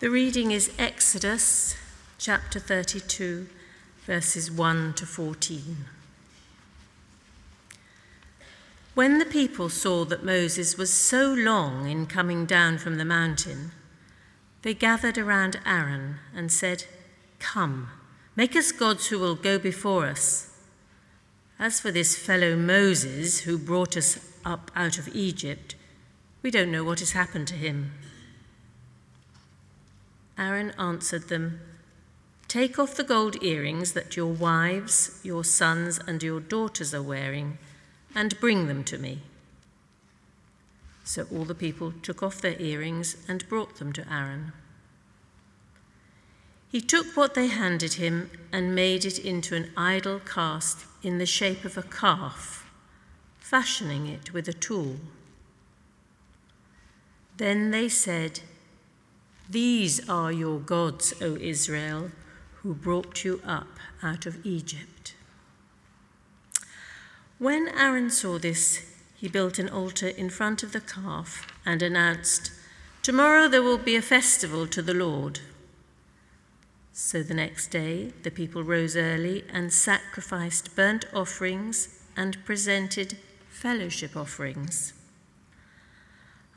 The reading is Exodus chapter 32, verses 1 to 14. When the people saw that Moses was so long in coming down from the mountain, they gathered around Aaron and said, Come, make us gods who will go before us. As for this fellow Moses who brought us up out of Egypt, we don't know what has happened to him. Aaron answered them, Take off the gold earrings that your wives, your sons, and your daughters are wearing, and bring them to me. So all the people took off their earrings and brought them to Aaron. He took what they handed him and made it into an idol cast in the shape of a calf, fashioning it with a tool. Then they said, these are your gods, O Israel, who brought you up out of Egypt. When Aaron saw this, he built an altar in front of the calf and announced, Tomorrow there will be a festival to the Lord. So the next day the people rose early and sacrificed burnt offerings and presented fellowship offerings.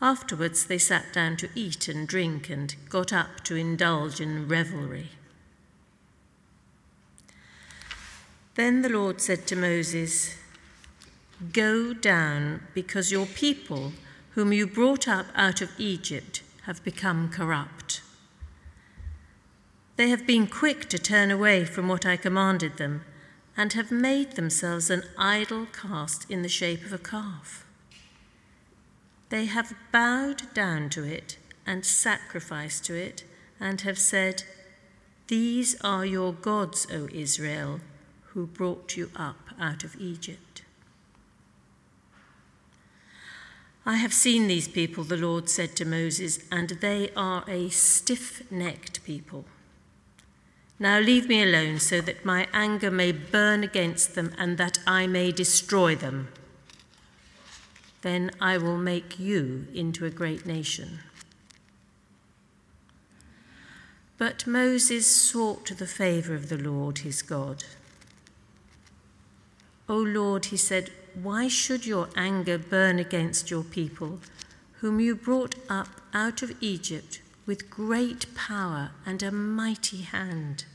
Afterwards, they sat down to eat and drink and got up to indulge in revelry. Then the Lord said to Moses, Go down, because your people, whom you brought up out of Egypt, have become corrupt. They have been quick to turn away from what I commanded them, and have made themselves an idol cast in the shape of a calf. They have bowed down to it and sacrificed to it, and have said, These are your gods, O Israel, who brought you up out of Egypt. I have seen these people, the Lord said to Moses, and they are a stiff necked people. Now leave me alone so that my anger may burn against them and that I may destroy them. Then I will make you into a great nation. But Moses sought the favor of the Lord his God. O Lord, he said, why should your anger burn against your people, whom you brought up out of Egypt with great power and a mighty hand?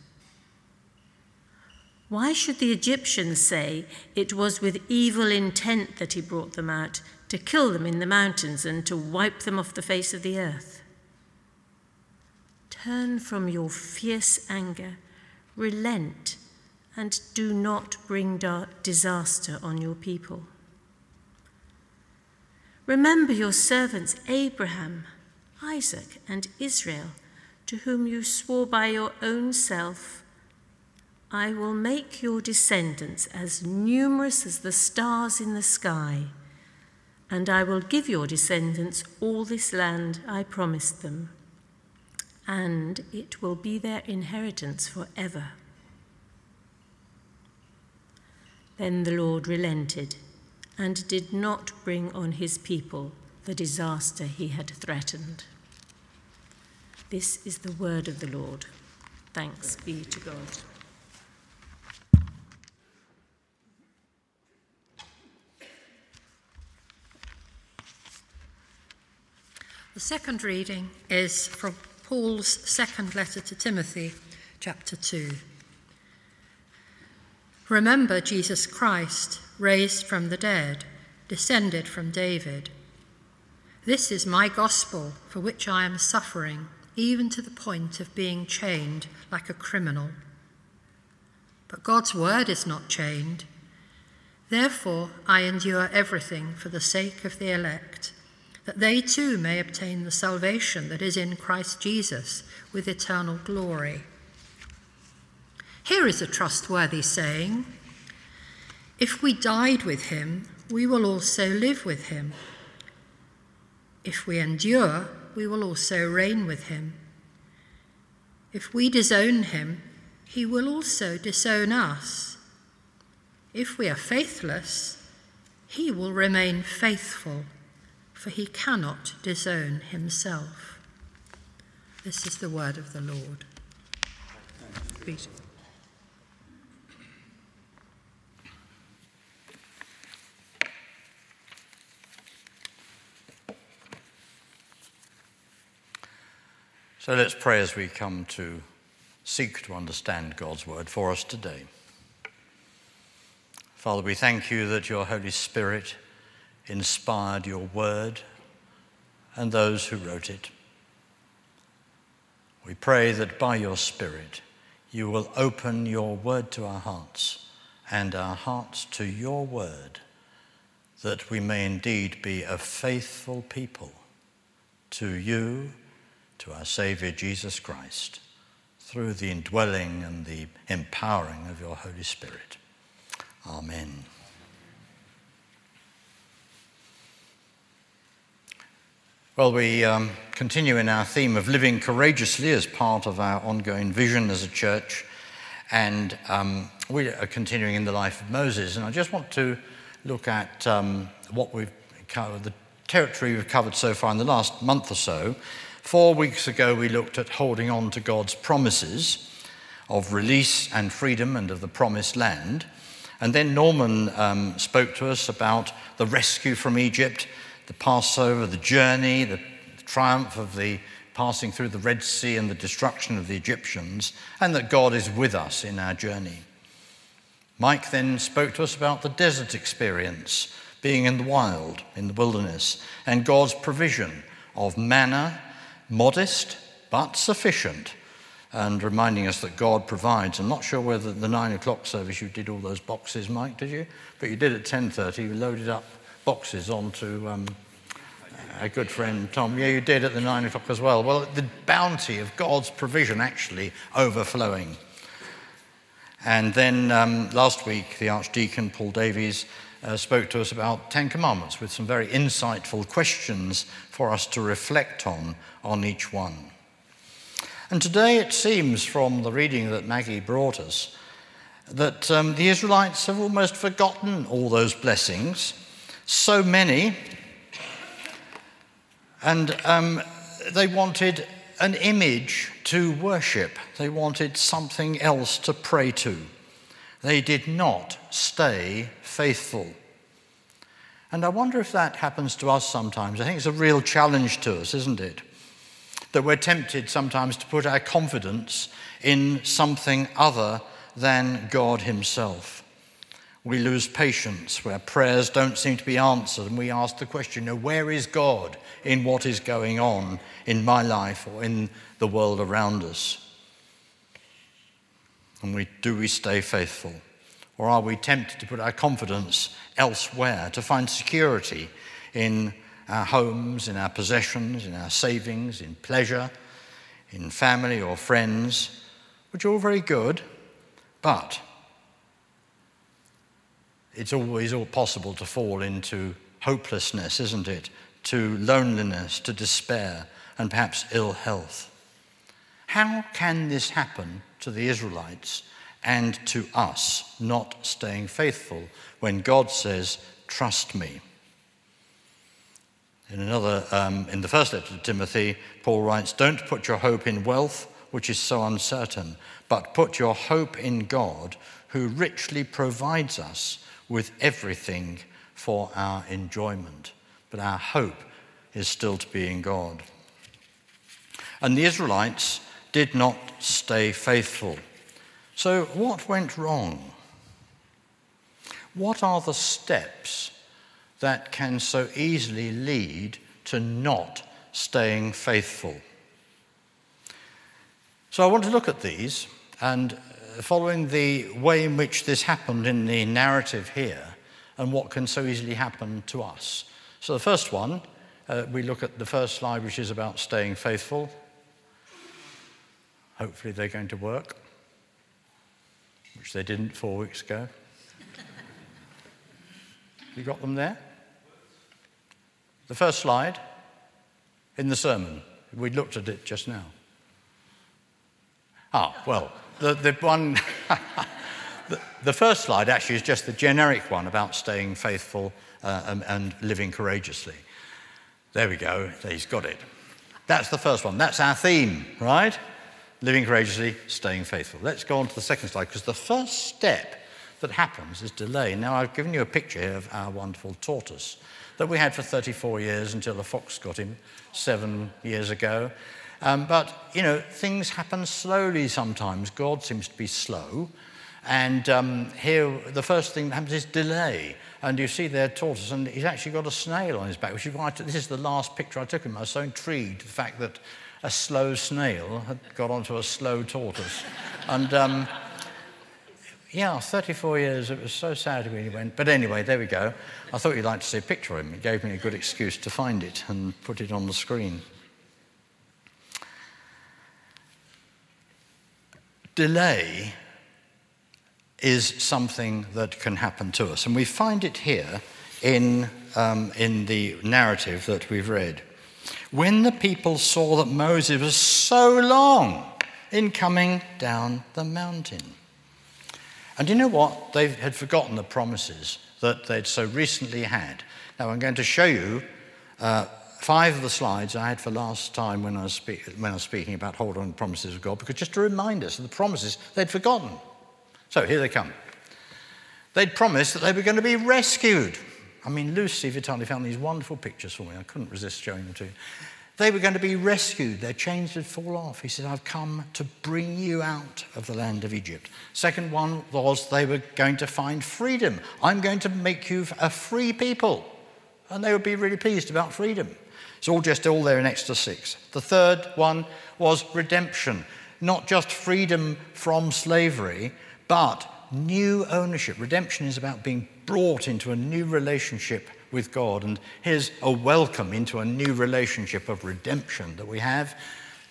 Why should the Egyptians say it was with evil intent that he brought them out to kill them in the mountains and to wipe them off the face of the earth. Turn from your fierce anger, relent, and do not bring disaster on your people. Remember your servants Abraham, Isaac, and Israel, to whom you swore by your own self, I will make your descendants as numerous as the stars in the sky and I will give your descendants all this land I promised them, and it will be their inheritance forever. Then the Lord relented and did not bring on his people the disaster he had threatened. This is the word of the Lord. Thanks be to God. The second reading is from Paul's second letter to Timothy, chapter 2. Remember Jesus Christ, raised from the dead, descended from David. This is my gospel for which I am suffering, even to the point of being chained like a criminal. But God's word is not chained. Therefore, I endure everything for the sake of the elect that they too may obtain the salvation that is in Christ Jesus with eternal glory. Here is a trustworthy saying If we died with him, we will also live with him. If we endure, we will also reign with him. If we disown him, he will also disown us. If we are faithless, he will remain faithful for he cannot disown himself. This is the word of the Lord. So let's pray as we come to seek to understand God's word for us today. Father, we thank you that your Holy Spirit inspired your word and those who wrote it. We pray that by your Spirit you will open your word to our hearts and our hearts to your word, that we may indeed be a faithful people to you to our Saviour Jesus Christ through the indwelling and the empowering of your Holy Spirit. Amen. Well, we um, continue in our theme of living courageously as part of our ongoing vision as a church, and um, we are continuing in the life of Moses. And I just want to look at um, what we've covered, the territory we've covered so far in the last month or so, Four weeks ago, we looked at holding on to God's promises of release and freedom and of the promised land. And then Norman um, spoke to us about the rescue from Egypt, the Passover, the journey, the triumph of the passing through the Red Sea and the destruction of the Egyptians, and that God is with us in our journey. Mike then spoke to us about the desert experience, being in the wild, in the wilderness, and God's provision of manna modest but sufficient, and reminding us that God provides. I'm not sure whether the nine o'clock service you did all those boxes, Mike, did you? But you did at 10:30. You loaded up boxes onto um, a good friend Tom. Yeah, you did at the nine o'clock as well. Well, the bounty of God's provision actually overflowing. And then um, last week, the Archdeacon Paul Davies uh, spoke to us about Ten Commandments with some very insightful questions for us to reflect on on each one. And today it seems from the reading that Maggie brought us that um, the Israelites have almost forgotten all those blessings, so many, and um, they wanted an image to worship, they wanted something else to pray to. They did not stay faithful. And I wonder if that happens to us sometimes. I think it's a real challenge to us, isn't it? That we're tempted sometimes to put our confidence in something other than God Himself. We lose patience where prayers don't seem to be answered, and we ask the question, you know, where is God in what is going on in my life or in the world around us? And we, do we stay faithful? Or are we tempted to put our confidence elsewhere, to find security in our homes, in our possessions, in our savings, in pleasure, in family or friends, which are all very good, but it's always all possible to fall into hopelessness, isn't it? To loneliness, to despair, and perhaps ill health. How can this happen to the Israelites and to us not staying faithful when God says, Trust me? In another, um, in the first letter to Timothy, Paul writes, Don't put your hope in wealth, which is so uncertain, but put your hope in God, who richly provides us with everything for our enjoyment. But our hope is still to be in God. And the Israelites did not stay faithful. So, what went wrong? What are the steps that can so easily lead to not staying faithful? So, I want to look at these and following the way in which this happened in the narrative here and what can so easily happen to us. So, the first one, uh, we look at the first slide, which is about staying faithful. Hopefully, they're going to work, which they didn't four weeks ago. you got them there? The first slide in the sermon. We looked at it just now. Ah, well, the, the one, the, the, first slide actually is just the generic one about staying faithful uh, and, and living courageously. There we go, he's got it. That's the first one. That's our theme, right? Living courageously, staying faithful. Let's go on to the second slide because the first step that happens is delay. Now, I've given you a picture here of our wonderful tortoise that we had for 34 years until the fox got him seven years ago. Um, but, you know, things happen slowly sometimes. God seems to be slow. And um, here, the first thing that happens is delay. And you see there tortoise, and he's actually got a snail on his back, which is why this is the last picture I took of him. I was so intrigued the fact that a slow snail had got onto a slow tortoise. and um, yeah, 34 years, it was so sad when he went. But anyway, there we go. I thought you'd like to see a picture of him. It gave me a good excuse to find it and put it on the screen. Delay is something that can happen to us. And we find it here in, um, in the narrative that we've read. When the people saw that Moses was so long in coming down the mountain. And you know what? They had forgotten the promises that they'd so recently had. Now, I'm going to show you uh, five of the slides I had for last time when I, was when I was speaking about hold on promises of God, because just to remind us of the promises they'd forgotten. So here they come. They'd promised that they were going to be rescued. I mean, Lucy Vitali found these wonderful pictures for me. I couldn't resist showing them to you. They were going to be rescued. Their chains would fall off. He said, I've come to bring you out of the land of Egypt. Second one was they were going to find freedom. I'm going to make you a free people. And they would be really pleased about freedom. It's all just all there in Exodus 6. The third one was redemption. Not just freedom from slavery, but new ownership. Redemption is about being brought into a new relationship with God. And here's a welcome into a new relationship of redemption that we have.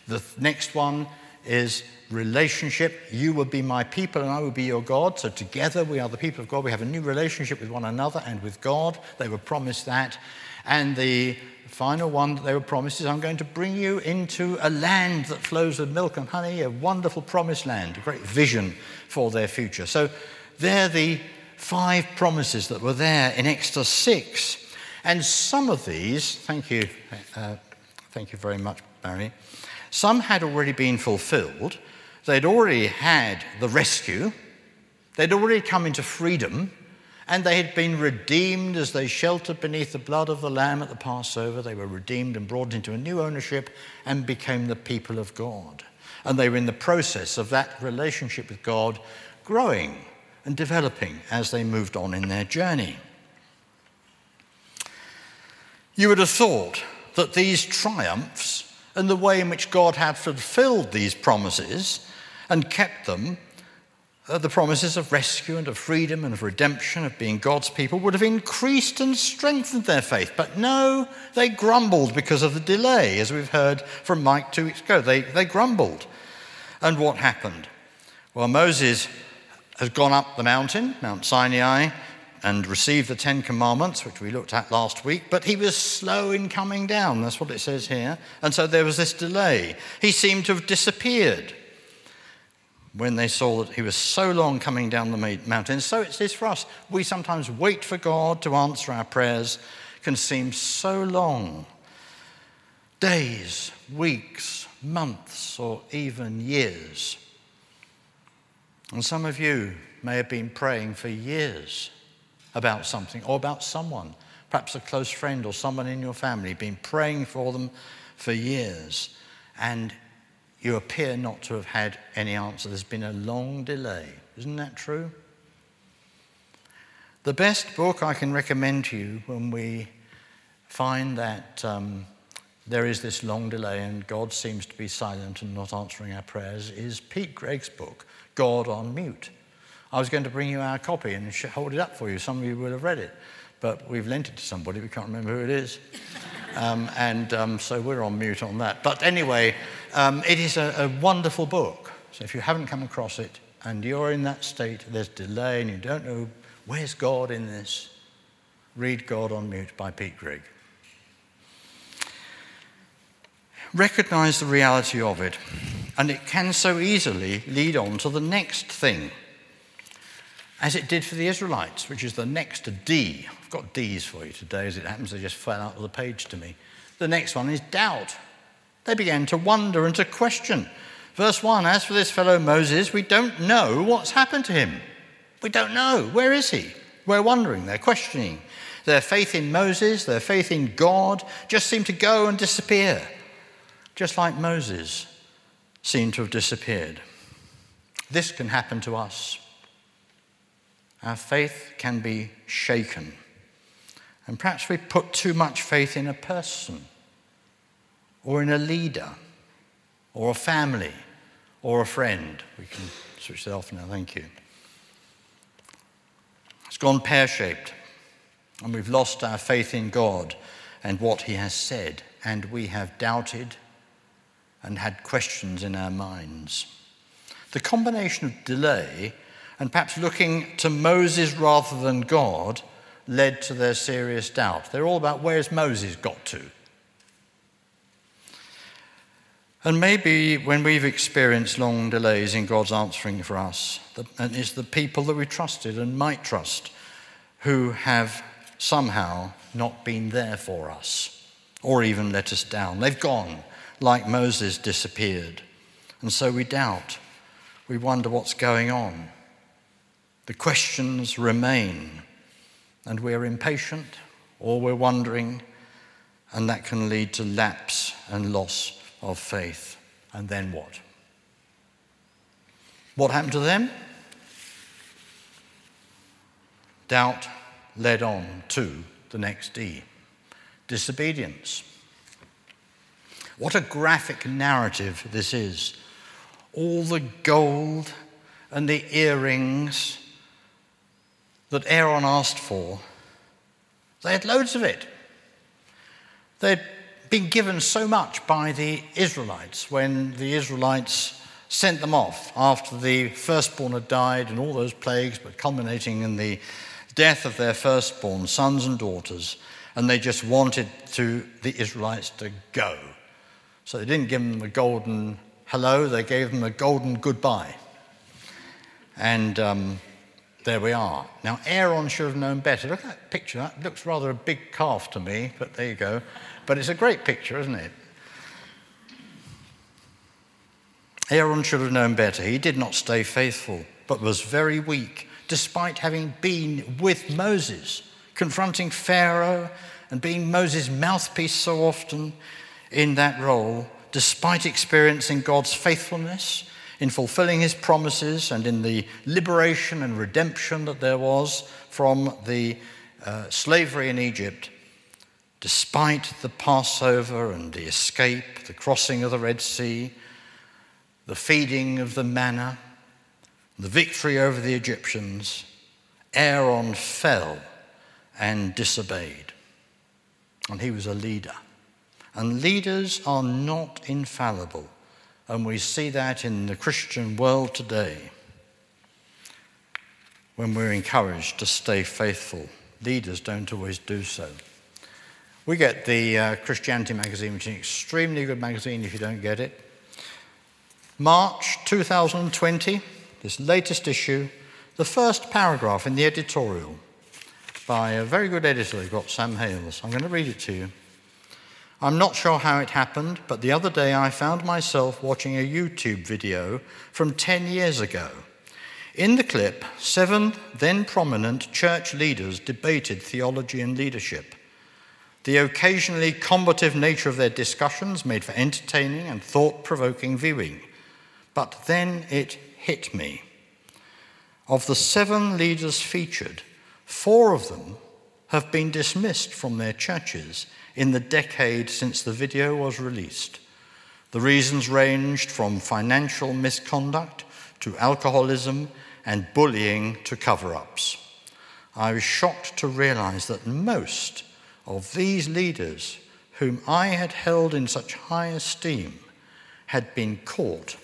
The next one is relationship. You will be my people and I will be your God. So together we are the people of God. We have a new relationship with one another and with God. They were promised that. And the final one that they were promised is I'm going to bring you into a land that flows with milk and honey, a wonderful promised land, a great vision for their future. So they're the five promises that were there in Exodus 6. And some of these, thank you, uh, thank you very much, Barry, some had already been fulfilled. They'd already had the rescue, they'd already come into freedom, and they had been redeemed as they sheltered beneath the blood of the Lamb at the Passover. They were redeemed and brought into a new ownership and became the people of God. And they were in the process of that relationship with God growing and developing as they moved on in their journey. You would have thought that these triumphs and the way in which God had fulfilled these promises and kept them, Uh, the promises of rescue and of freedom and of redemption, of being God's people, would have increased and strengthened their faith. But no, they grumbled because of the delay, as we've heard from Mike two weeks ago. They, they grumbled. And what happened? Well, Moses has gone up the mountain, Mount Sinai, and received the Ten Commandments, which we looked at last week, but he was slow in coming down. That's what it says here. And so there was this delay. He seemed to have disappeared when they saw that he was so long coming down the mountain. So it is this for us. We sometimes wait for God to answer our prayers, can seem so long days, weeks, months, or even years. And some of you may have been praying for years about something or about someone, perhaps a close friend or someone in your family, been praying for them for years, and you appear not to have had any answer. There's been a long delay. Isn't that true? The best book I can recommend to you when we find that um, there is this long delay and God seems to be silent and not answering our prayers is Pete Greig's book, God on Mute. I was going to bring you our copy and hold it up for you. Some of you will have read it, but we've lent it to somebody. We can't remember who it is. Um, and um, so we're on mute on that. But anyway, um, it is a, a wonderful book. So if you haven't come across it and you're in that state, there's delay and you don't know where's God in this, read God on Mute by Pete Greig. Recognize the reality of it and it can so easily lead on to the next thing, as it did for the Israelites, which is the next D. I've got D's for you today, as it happens, they just fell out of the page to me. The next one is doubt. They began to wonder and to question. Verse 1 As for this fellow Moses, we don't know what's happened to him. We don't know. Where is he? We're wondering. They're questioning. Their faith in Moses, their faith in God, just seemed to go and disappear, just like Moses seemed to have disappeared. This can happen to us. Our faith can be shaken. And perhaps we put too much faith in a person, or in a leader, or a family, or a friend. We can switch that off now, thank you. It's gone pear shaped, and we've lost our faith in God and what He has said, and we have doubted and had questions in our minds. The combination of delay and perhaps looking to Moses rather than God led to their serious doubt. They're all about where's Moses got to? And maybe when we've experienced long delays in God's answering for us, and it's the people that we trusted and might trust who have somehow not been there for us or even let us down. They've gone like Moses disappeared. And so we doubt. We wonder what's going on. The questions remain, and we're impatient or we're wondering, and that can lead to lapse and loss of faith. And then what? What happened to them? Doubt led on to the next D disobedience. What a graphic narrative this is. All the gold and the earrings that Aaron asked for, they had loads of it. They'd been given so much by the Israelites when the Israelites sent them off after the firstborn had died and all those plagues, but culminating in the death of their firstborn sons and daughters, and they just wanted to, the Israelites to go. So they didn't give them a golden hello, they gave them a golden goodbye. And um, there we are. Now, Aaron should have known better. Look at that picture. That looks rather a big calf to me, but there you go. But it's a great picture, isn't it? Aaron should have known better. He did not stay faithful, but was very weak, despite having been with Moses, confronting Pharaoh and being Moses' mouthpiece so often in that role, despite experiencing God's faithfulness in fulfilling his promises and in the liberation and redemption that there was from the uh, slavery in Egypt, despite the Passover and the escape, the crossing of the Red Sea, the feeding of the manna, the victory over the Egyptians, Aaron fell and disobeyed. And he was a leader. And leaders are not infallible. And we see that in the Christian world today when we're encouraged to stay faithful. Leaders don't always do so. We get the uh, Christianity magazine, which is an extremely good magazine if you don't get it. March 2020, this latest issue, the first paragraph in the editorial by a very good editor, we've got Sam Hailes. I'm going to read it to you. I'm not sure how it happened, but the other day I found myself watching a YouTube video from 10 years ago. In the clip, seven then prominent church leaders debated theology and leadership. The occasionally combative nature of their discussions made for entertaining and thought provoking viewing. But then it hit me. Of the seven leaders featured, four of them have been dismissed from their churches in the decade since the video was released. The reasons ranged from financial misconduct to alcoholism and bullying to cover ups. I was shocked to realize that most of these leaders, whom I had held in such high esteem, had been caught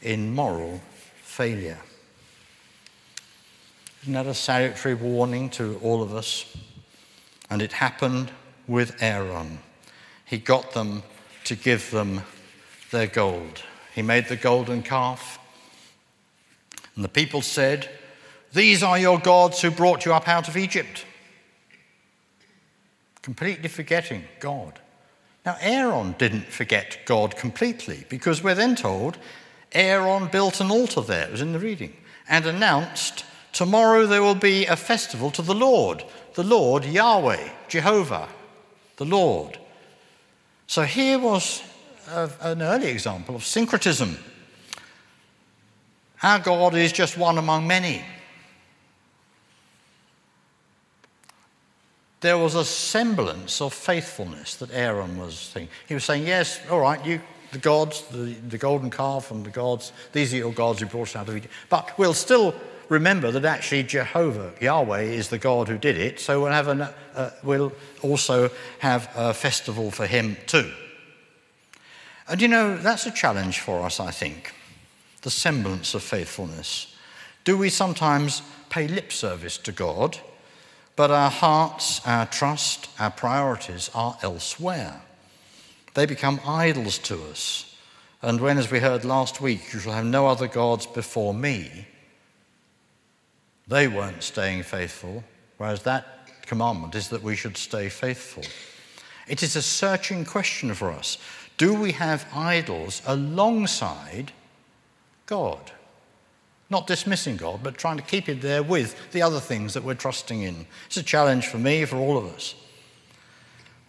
in moral failure. Isn't that a salutary warning to all of us? And it happened with Aaron. He got them to give them their gold. He made the golden calf. And the people said, These are your gods who brought you up out of Egypt. Completely forgetting God. Now, Aaron didn't forget God completely because we're then told Aaron built an altar there, it was in the reading, and announced, Tomorrow there will be a festival to the Lord, the Lord Yahweh, Jehovah, the Lord. So here was a, an early example of syncretism. Our God is just one among many. There was a semblance of faithfulness that Aaron was saying. He was saying, Yes, all right, you, the gods, the, the golden calf and the gods, these are your gods who brought us out of Egypt. But we'll still remember that actually Jehovah, Yahweh, is the God who did it, so we'll, have an, uh, we'll also have a festival for him too. And you know, that's a challenge for us, I think the semblance of faithfulness. Do we sometimes pay lip service to God, but our hearts, our trust, our priorities are elsewhere? They become idols to us. And when, as we heard last week, you shall have no other gods before me, they weren't staying faithful, whereas that commandment is that we should stay faithful. It is a searching question for us. Do we have idols alongside God? Not dismissing God, but trying to keep Him there with the other things that we're trusting in. It's a challenge for me, for all of us.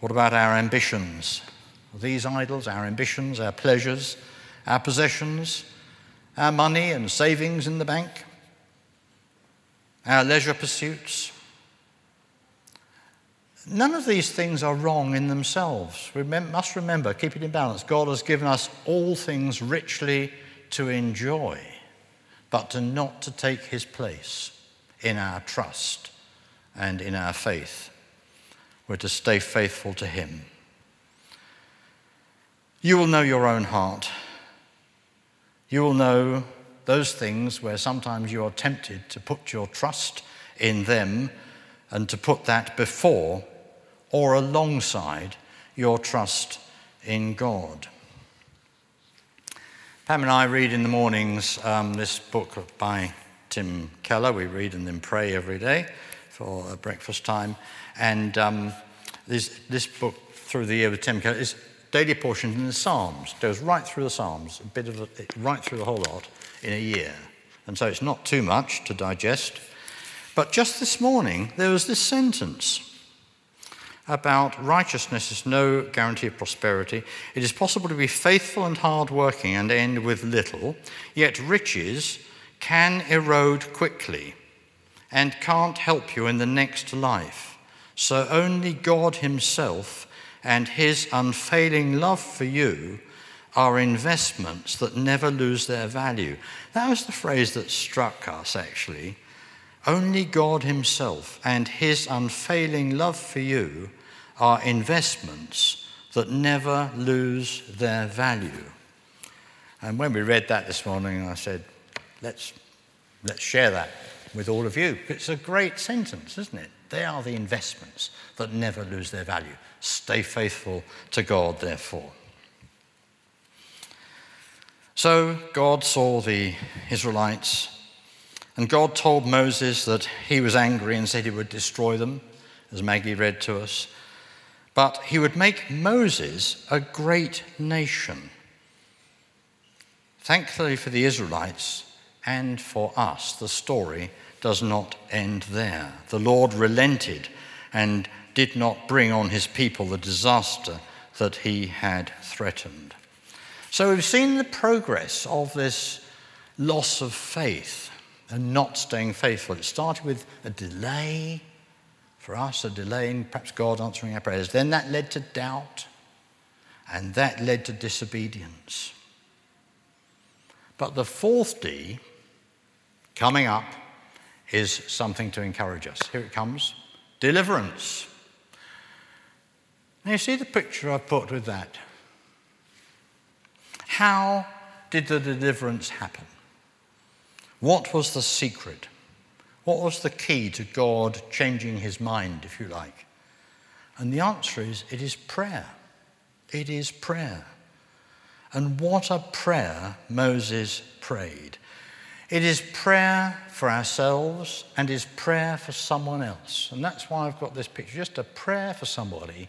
What about our ambitions? these idols, our ambitions, our pleasures, our possessions, our money and savings in the bank, our leisure pursuits. None of these things are wrong in themselves. We must remember, keep it in balance. God has given us all things richly to enjoy, but to not to take his place in our trust and in our faith. We're to stay faithful to him. You will know your own heart. You will know those things where sometimes you are tempted to put your trust in them and to put that before or alongside your trust in God. Pam and I read in the mornings um, this book by Tim Keller. We read and then pray every day for breakfast time. And um, this, this book, through the year with Tim Keller, is daily portions in the Psalms. It Goes right through the Psalms, a bit of a, right through the whole lot in a year. And so it's not too much to digest. But just this morning, there was this sentence about righteousness is no guarantee of prosperity. It is possible to be faithful and hardworking and end with little, yet riches can erode quickly and can't help you in the next life. So only God Himself and his unfailing love for you are investments that never lose their value. That was the phrase that struck us, actually. Only God Himself and His unfailing love for you are investments that never lose their value. And when we read that this morning, I said, let's, let's share that with all of you. It's a great sentence, isn't it? They are the investments that never lose their value. Stay faithful to God, therefore. So God saw the Israelites, and God told Moses that he was angry and said he would destroy them, as Maggie read to us. But he would make Moses a great nation. Thankfully for the Israelites and for us, the story does not end there. The Lord relented and did not bring on his people the disaster that he had threatened. So we've seen the progress of this loss of faith and not staying faithful. It started with a delay for us, a delay in perhaps God answering our prayers. Then that led to doubt, and that led to disobedience. But the fourth D coming up is something to encourage us. Here it comes deliverance. Now, you see the picture I've put with that? How did the deliverance happen? What was the secret? What was the key to God changing his mind, if you like? And the answer is it is prayer. It is prayer. And what a prayer Moses prayed. It is prayer for ourselves and is prayer for someone else. And that's why I've got this picture just a prayer for somebody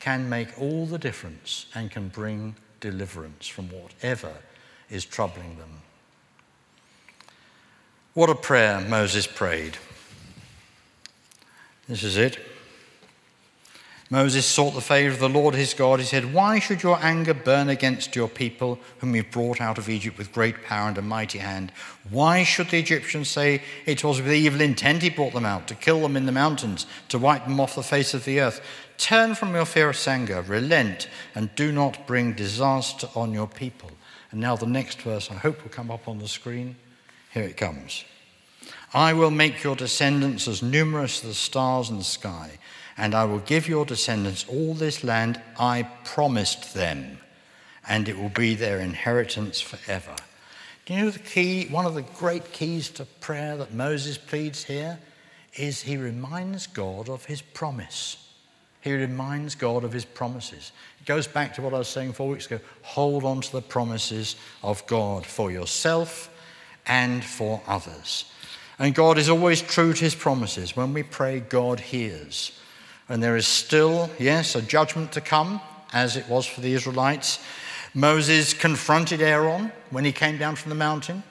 can make all the difference and can bring deliverance from whatever is troubling them. What a prayer Moses prayed. This is it. Moses sought the favor of the Lord his God. He said, Why should your anger burn against your people, whom you've brought out of Egypt with great power and a mighty hand? Why should the Egyptians say it was with evil intent he brought them out, to kill them in the mountains, to wipe them off the face of the earth? Turn from your fear of anger, relent, and do not bring disaster on your people. And now the next verse, I hope will come up on the screen. Here it comes. I will make your descendants as numerous as the stars in the sky and I will give your descendants all this land I promised them, and it will be their inheritance forever. Do you know the key, one of the great keys to prayer that Moses pleads here is he reminds God of his promise. He reminds God of his promises. It goes back to what I was saying four weeks ago. Hold on to the promises of God for yourself and for others. And God is always true to his promises. When we pray, God hears. And there is still, yes, a judgment to come, as it was for the Israelites. Moses confronted Aaron when he came down from the mountain.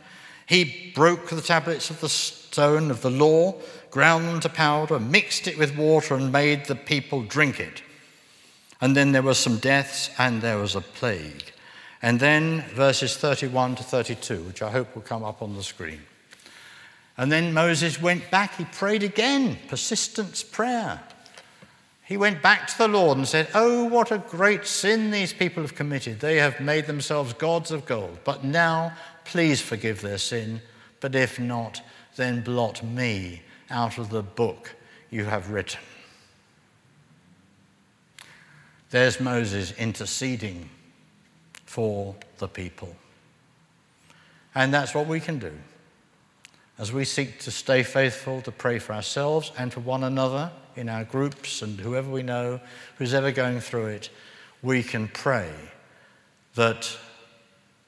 He broke the tablets of the stone of the law, ground to powder, mixed it with water, and made the people drink it. And then there were some deaths, and there was a plague. And then verses 31 to 32, which I hope will come up on the screen. And then Moses went back, he prayed again, persistence prayer. He went back to the Lord and said, Oh, what a great sin these people have committed. They have made themselves gods of gold. But now, please forgive their sin. But if not, then blot me out of the book you have written. There's Moses interceding for the people. And that's what we can do. As we seek to stay faithful, to pray for ourselves and for one another in our groups and whoever we know who's ever going through it, we can pray that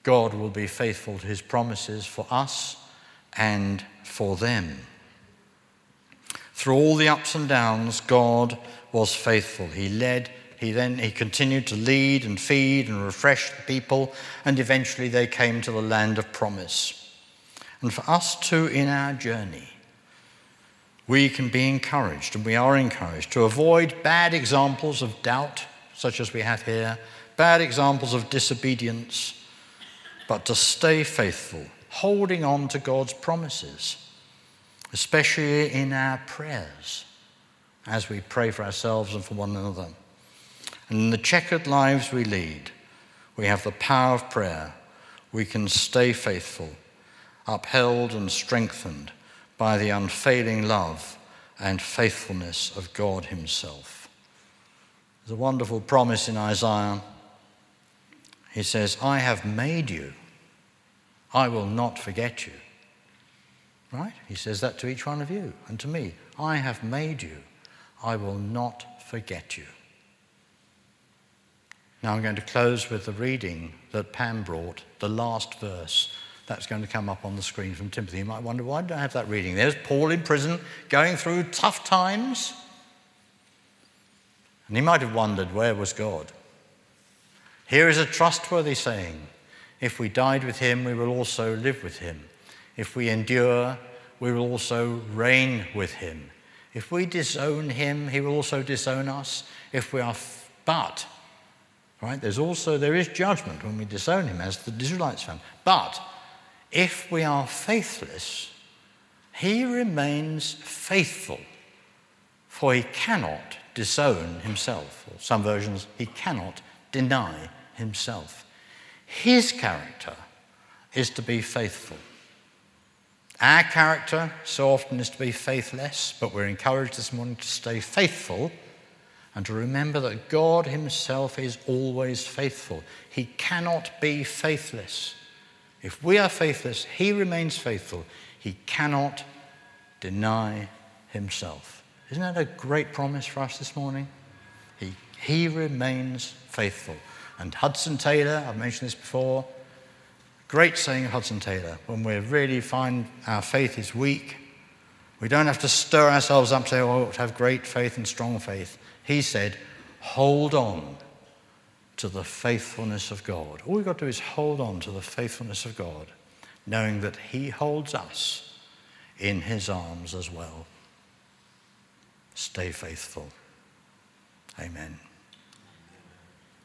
God will be faithful to his promises for us and for them. Through all the ups and downs, God was faithful. He led, he then he continued to lead and feed and refresh the people, and eventually they came to the land of promise. And for us too in our journey, we can be encouraged, and we are encouraged, to avoid bad examples of doubt, such as we have here, bad examples of disobedience, but to stay faithful, holding on to God's promises, especially in our prayers as we pray for ourselves and for one another. And in the checkered lives we lead, we have the power of prayer. We can stay faithful, upheld and strengthened by the unfailing love and faithfulness of God Himself. There's a wonderful promise in Isaiah. He says, I have made you, I will not forget you. Right? He says that to each one of you and to me. I have made you, I will not forget you. Now I'm going to close with the reading that Pam brought, the last verse that's going to come up on the screen from Timothy. You might wonder, why don't I have that reading? There's Paul in prison going through tough times. And he might have wondered, where was God? Here is a trustworthy saying if we died with him, we will also live with him. If we endure, we will also reign with him. If we disown him, he will also disown us. If we are, f- but, right, there's also, there is judgment when we disown him, as the Israelites found. But if we are faithless, he remains faithful, for he cannot disown himself. Or some versions, he cannot deny himself. His character is to be faithful. Our character so often is to be faithless, but we're encouraged this morning to stay faithful and to remember that God Himself is always faithful. He cannot be faithless. If we are faithless, he remains faithful. He cannot deny himself. Isn't that a great promise for us this morning? He, he remains faithful. And Hudson Taylor, I've mentioned this before, great saying of Hudson Taylor, when we really find our faith is weak, we don't have to stir ourselves up and say, oh, to have great faith and strong faith. He said, hold on to the faithfulness of God. All we've got to do is hold on to the faithfulness of God, knowing that He holds us in His arms as well. Stay faithful. Amen.